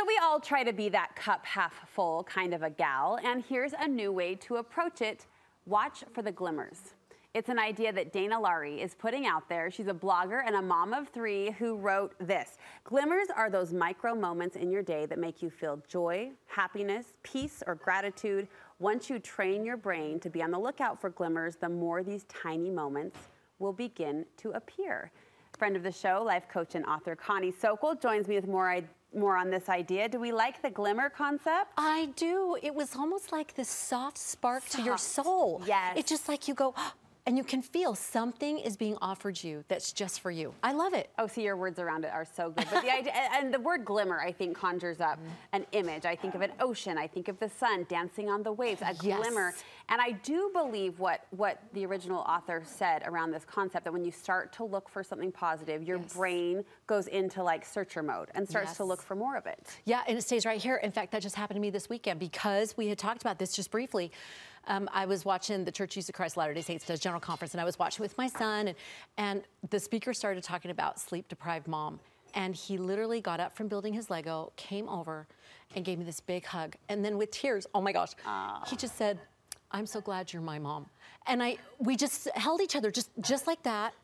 So we all try to be that cup half full kind of a gal, and here's a new way to approach it. Watch for the glimmers. It's an idea that Dana Lawrie is putting out there. She's a blogger and a mom of three who wrote this. Glimmers are those micro moments in your day that make you feel joy, happiness, peace, or gratitude. Once you train your brain to be on the lookout for glimmers, the more these tiny moments will begin to appear. Friend of the show, life coach and author Connie Sokol joins me with more, more on this idea. Do we like the glimmer concept? I do. It was almost like this soft spark to your soul. Yes. It's just like you go, and you can feel something is being offered you that's just for you. I love it. Oh, see, your words around it are so good. But the idea, and the word glimmer, I think, conjures up mm-hmm. an image. I think of an ocean. I think of the sun dancing on the waves. A Yes. glimmer. And I do believe what what the original author said around this concept that when you start to look for something positive, your Yes. brain goes into like searcher mode and starts to look for more of it. Yeah, and it stays right here. In fact, that just happened to me this weekend because we had talked about this just briefly. Um, I was watching the Church of Jesus Christ Latter Day Saints does general conference, and I was watching with my son, and and the speaker started talking about sleep deprived mom, and he literally got up from building his Lego, came over, and gave me this big hug, and then with tears, oh my gosh, he just said, "I'm so glad you're my mom," and I we just held each other just just like that,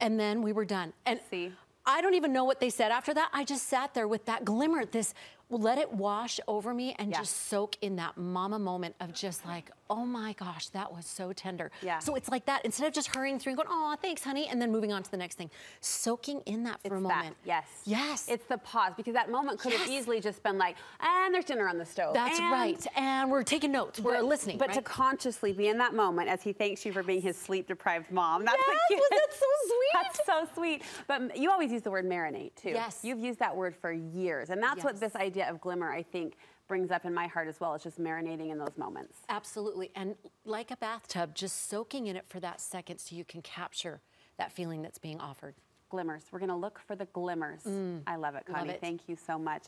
and then we were done. And See? I don't even know what they said after that. I just sat there with that glimmer, this let it wash over me and Yeah. just soak in that mama moment of just like, oh my gosh, that was so tender. Yeah. So it's like that. Instead of just hurrying through and going, oh, thanks, honey, and then moving on to the next thing, soaking in that for It's a that, moment. yes. Yes. It's the pause because that moment could have easily just been like, and there's dinner on the stove. That's and right. And we're taking notes. We're But- listening. But to consciously be in that moment as he thanks you for being his sleep deprived mom. That's Yes, the was that so sweet? That's so sweet. But you always use the word marinate too. Yes. You've used that word for years. And that's what this idea of glimmer, I think, brings up in my heart as well. It's just marinating in those moments. Absolutely. And like a bathtub, just soaking in it for that second so you can capture that feeling that's being offered. Glimmers. We're going to look for the glimmers. I love it, Mm. Love Connie. it. Thank you so much.